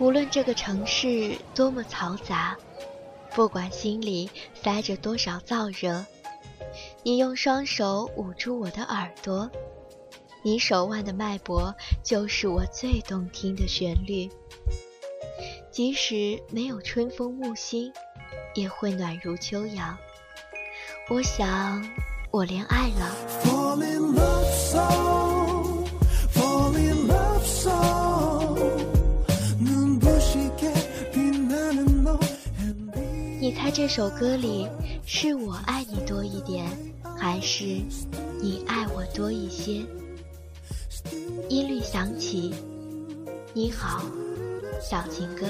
无论这个城市多么嘈杂，不管心里塞着多少燥热，你用双手捂住我的耳朵，你手腕的脉搏就是我最动听的旋律。即使没有春风木心，也会暖如秋阳。我想，我恋爱了。这首歌里是我爱你多一点，还是你爱我多一些？音律响起，你好，小情歌。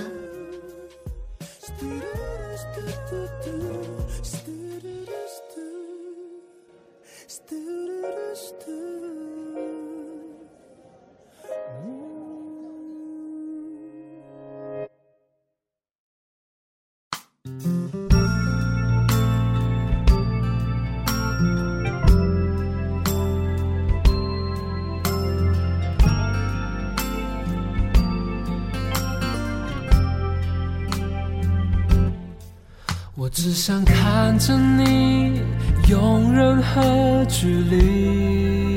只想看着你用任何距离，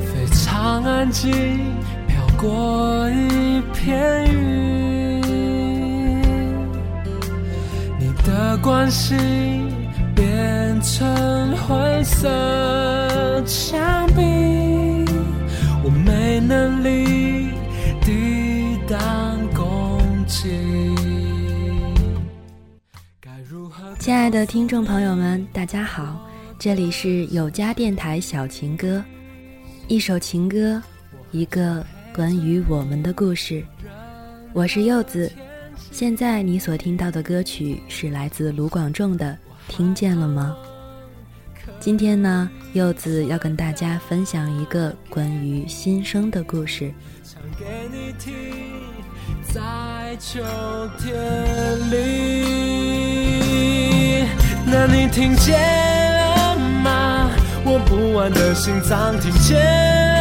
非常安静，飘过一片云。你的关心变成灰色墙壁，我没能力亲爱的听众朋友们，大家好，这里是有家电台小情歌，一首情歌，一个关于我们的故事。我是柚子，现在你所听到的歌曲是来自卢广仲的《听见了吗》。今天呢，柚子要跟大家分享一个关于新生的故事。唱给你听在秋天里。那你听见了吗？我不安的心脏听见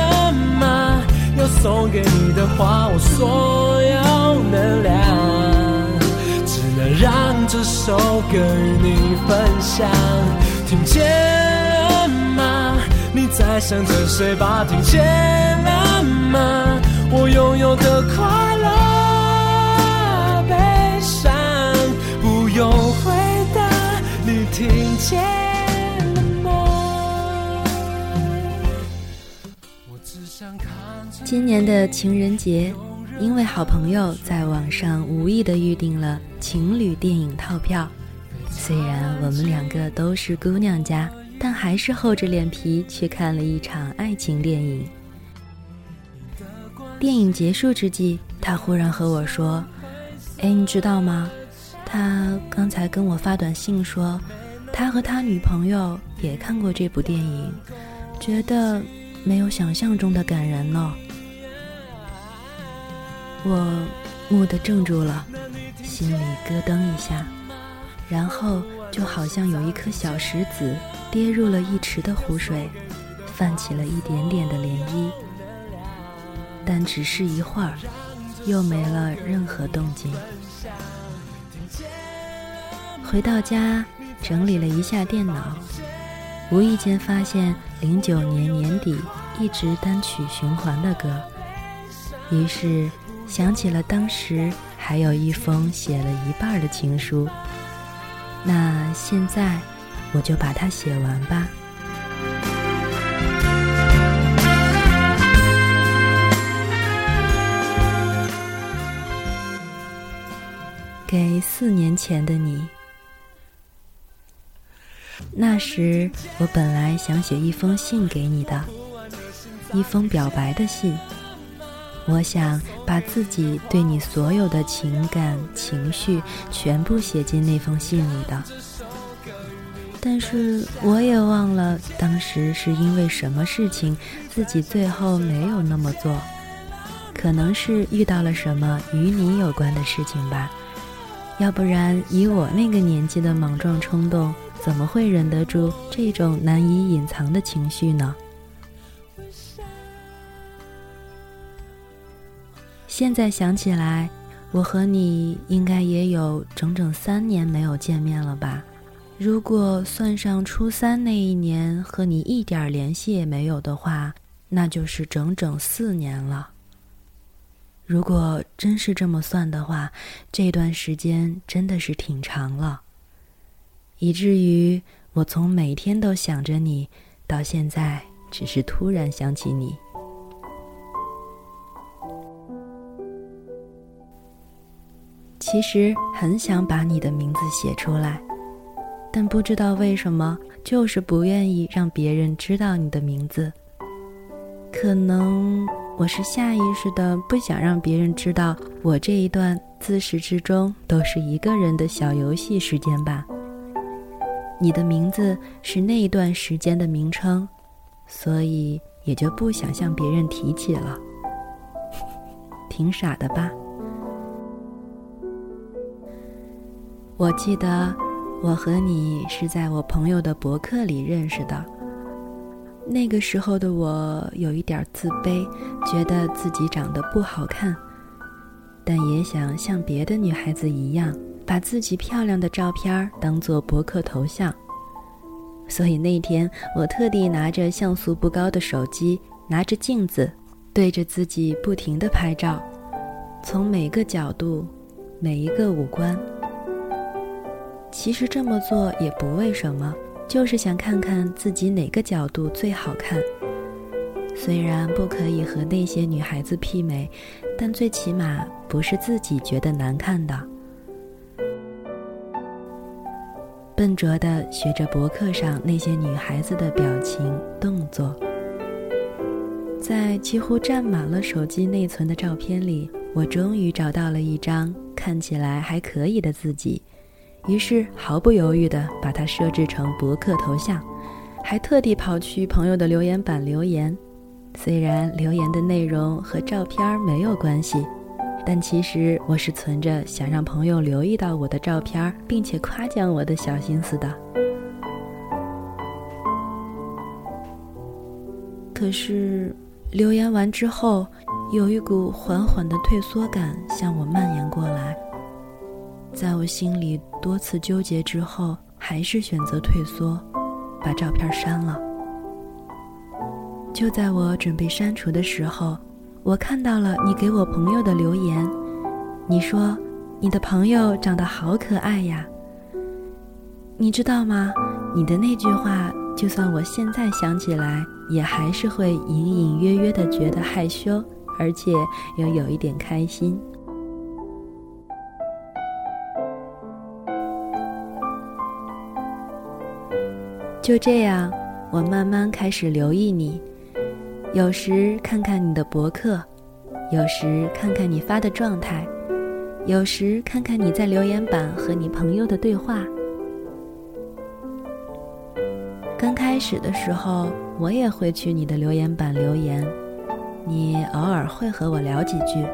了吗？要送给你的话，我所有能量，只能让这首歌与你分享。听见了吗？你在想着谁吧？听见了吗？我拥有的快乐、听见了吗？今年的情人节，因为好朋友在网上无意的预定了情侣电影套票，虽然我们两个都是姑娘家，但还是厚着脸皮去看了一场爱情电影。电影结束之际，他忽然和我说：“哎，你知道吗？他刚才跟我发短信说。”他和他女朋友也看过这部电影，觉得没有想象中的感人呢。我蓦地怔住了，心里咯噔一下，然后就好像有一颗小石子跌入了一池的湖水，泛起了一点点的涟漪，但只是一会儿，又没了任何动静。回到家。整理了一下电脑，无意间发现零九年年底一直单曲循环的歌，于是想起了当时还有一封写了一半的情书。那现在我就把它写完吧。给四年前的你。那时，我本来想写一封信给你的，一封表白的信。我想把自己对你所有的情感情绪全部写进那封信里的。但是我也忘了当时是因为什么事情，自己最后没有那么做。可能是遇到了什么与你有关的事情吧。要不然，以我那个年纪的莽撞冲动。怎么会忍得住这种难以隐藏的情绪呢？现在想起来，我和你应该也有整整三年没有见面了吧？如果算上初三那一年和你一点联系也没有的话，那就是整整四年了。如果真是这么算的话，这段时间真的是挺长了，以至于我从每天都想着你，到现在只是突然想起你。其实很想把你的名字写出来，但不知道为什么，就是不愿意让别人知道你的名字。可能。我是下意识的不想让别人知道我这一段自始至终都是一个人的小游戏时间吧。你的名字是那一段时间的名称，所以也就不想向别人提起了。挺傻的吧？我记得我和你是在我朋友的博客里认识的。那个时候的我有一点自卑，觉得自己长得不好看，但也想像别的女孩子一样，把自己漂亮的照片当做博客头像。所以那天，我特地拿着像素不高的手机，拿着镜子，对着自己不停地拍照，从每个角度，每一个五官。其实这么做也不为什么。就是想看看自己哪个角度最好看。虽然不可以和那些女孩子媲美，但最起码不是自己觉得难看的。笨拙地学着博客上那些女孩子的表情动作，在几乎占满了手机内存的照片里，我终于找到了一张看起来还可以的自己。于是毫不犹豫地把它设置成博客头像，还特地跑去朋友的留言板留言。虽然留言的内容和照片没有关系，但其实我是存着想让朋友留意到我的照片，并且夸奖我的小心思的。可是留言完之后，有一股缓缓的退缩感向我蔓延过来。在我心里多次纠结之后，还是选择退缩，把照片删了。就在我准备删除的时候，我看到了你给我朋友的留言。你说你的朋友长得好可爱呀。你知道吗？你的那句话，就算我现在想起来，也还是会隐隐约约的觉得害羞，而且又有一点开心。就这样，我慢慢开始留意你，有时看看你的博客，有时看看你发的状态，有时看看你在留言板和你朋友的对话。刚开始的时候，我也会去你的留言板留言，你偶尔会和我聊几句。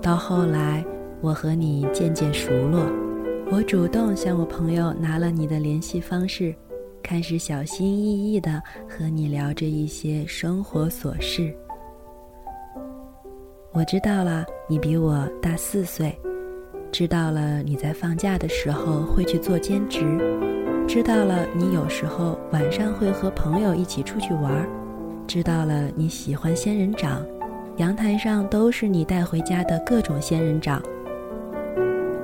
到后来，我和你渐渐熟络。我主动向我朋友拿了你的联系方式，开始小心翼翼地和你聊着一些生活琐事。我知道了，你比我大四岁，知道了你在放假的时候会去做兼职，知道了你有时候晚上会和朋友一起出去玩，知道了你喜欢仙人掌，阳台上都是你带回家的各种仙人掌。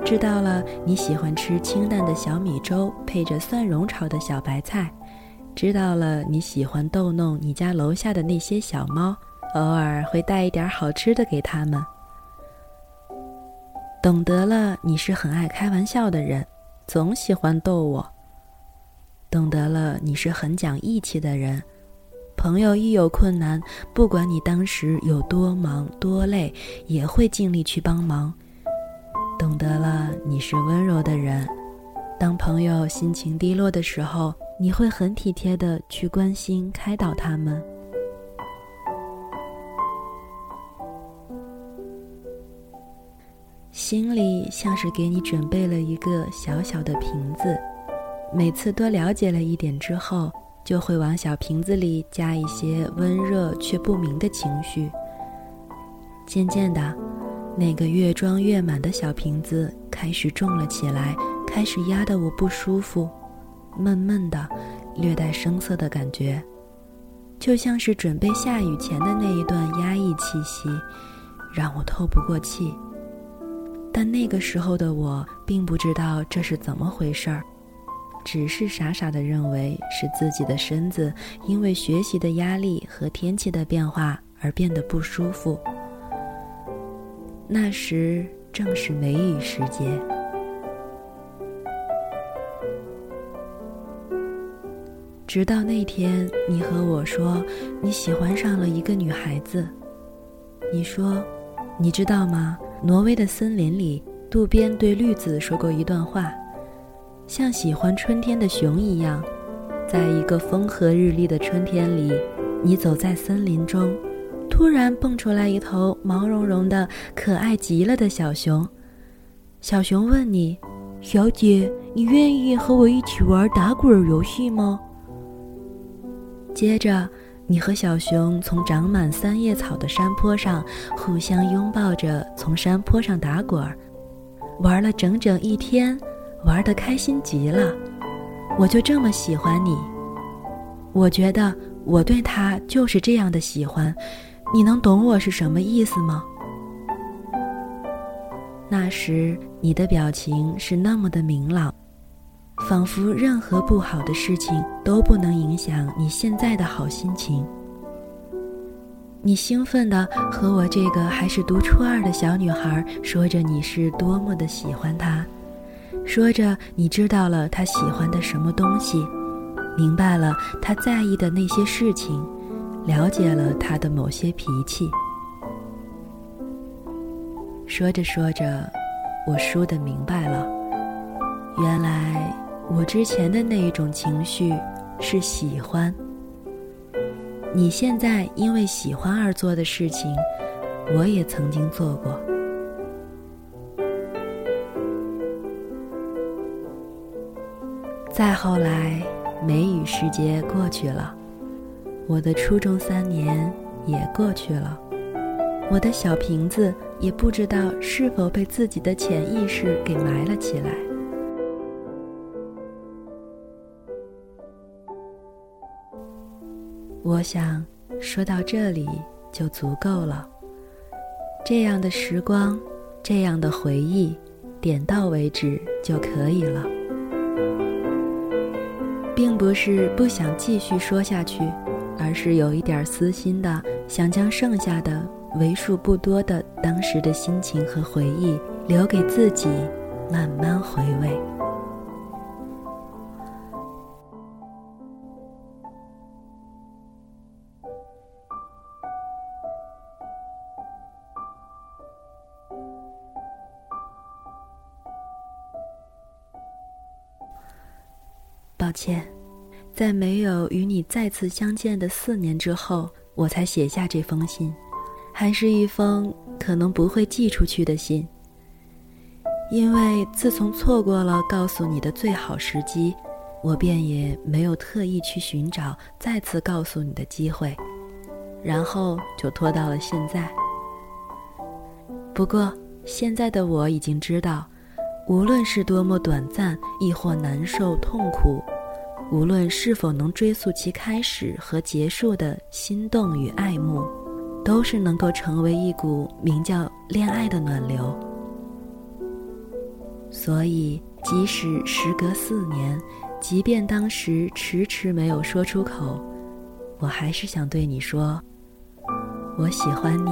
知道了，你喜欢吃清淡的小米粥，配着蒜蓉炒的小白菜。知道了，你喜欢逗弄你家楼下的那些小猫，偶尔会带一点好吃的给他们。懂得了，你是很爱开玩笑的人，总喜欢逗我。懂得了，你是很讲义气的人，朋友一有困难，不管你当时有多忙多累，也会尽力去帮忙。懂得了，你是温柔的人。当朋友心情低落的时候，你会很体贴的去关心、开导他们。心里像是给你准备了一个小小的瓶子，每次多了解了一点之后，就会往小瓶子里加一些温热却不明的情绪。渐渐的，那个越装越满的小瓶子开始重了起来，开始压得我不舒服，闷闷的，略带生涩的感觉，就像是准备下雨前的那一段压抑气息，让我透不过气。但那个时候的我并不知道这是怎么回事儿，只是傻傻的认为是自己的身子因为学习的压力和天气的变化而变得不舒服。那时正是梅雨时节，直到那天你和我说你喜欢上了一个女孩子，你说，你知道吗？挪威的森林里，渡边对绿子说过一段话，像喜欢春天的熊一样，在一个风和日丽的春天里，你走在森林中，突然蹦出来一头毛茸茸的、可爱极了的小熊。小熊问你：“小姐，你愿意和我一起玩打滚游戏吗？”接着。你和小熊从长满三叶草的山坡上互相拥抱着，从山坡上打滚，玩了整整一天，玩得开心极了。我就这么喜欢你，我觉得我对他就是这样的喜欢，你能懂我是什么意思吗？那时你的表情是那么的明朗。仿佛任何不好的事情都不能影响你现在的好心情。你兴奋地和我这个还是读初二的小女孩说着你是多么的喜欢她，说着你知道了她喜欢的什么东西，明白了她在意的那些事情，了解了他的某些脾气。说着说着，我输的明白了，原来。我之前的那一种情绪是喜欢，你现在因为喜欢而做的事情，我也曾经做过。再后来，梅雨时节过去了，我的初中三年也过去了，我的小瓶子也不知道是否被自己的潜意识给埋了起来。我想说到这里就足够了。这样的时光，这样的回忆，点到为止就可以了，并不是不想继续说下去，而是有一点私心的，想将剩下的为数不多的当时的心情和回忆留给自己，慢慢回味。抱歉，在没有与你再次相见的四年之后，我才写下这封信，还是一封可能不会寄出去的信。因为自从错过了告诉你的最好时机，我便也没有特意去寻找再次告诉你的机会，然后就拖到了现在。不过，现在的我已经知道，无论是多么短暂，亦或难受痛苦。无论是否能追溯其开始和结束的心动与爱慕，都是能够成为一股名叫恋爱的暖流。所以，即使时隔四年，即便当时迟迟没有说出口，我还是想对你说：我喜欢你。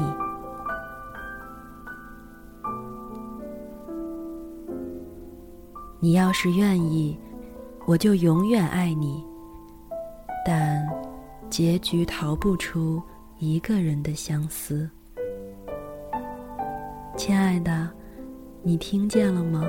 你要是愿意。我就永远爱你，但结局逃不出一个人的相思。亲爱的，你听见了吗？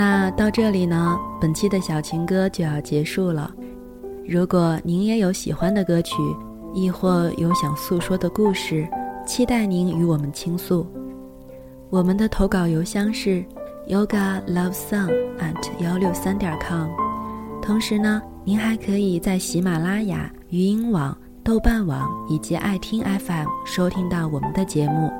那到这里呢，本期的小情歌就要结束了。如果您也有喜欢的歌曲，亦或有想诉说的故事，期待您与我们倾诉。我们的投稿邮箱是 yoga love song at 幺六三点 com。同时呢，您还可以在喜马拉雅、语音网、豆瓣网以及爱听 FM 收听到我们的节目。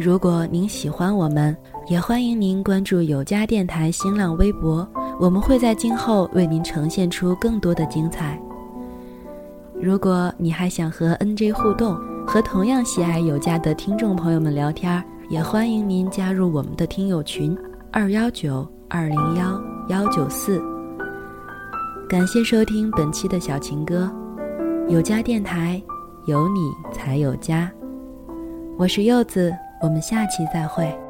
如果您喜欢我们，也欢迎您关注有家电台新浪微博，我们会在今后为您呈现出更多的精彩。如果你还想和 NJ 互动，和同样喜爱有家的听众朋友们聊天，也欢迎您加入我们的听友群二幺九二零幺幺九四。感谢收听本期的小情歌，有家电台，有你才有家。我是柚子，我们下期再会。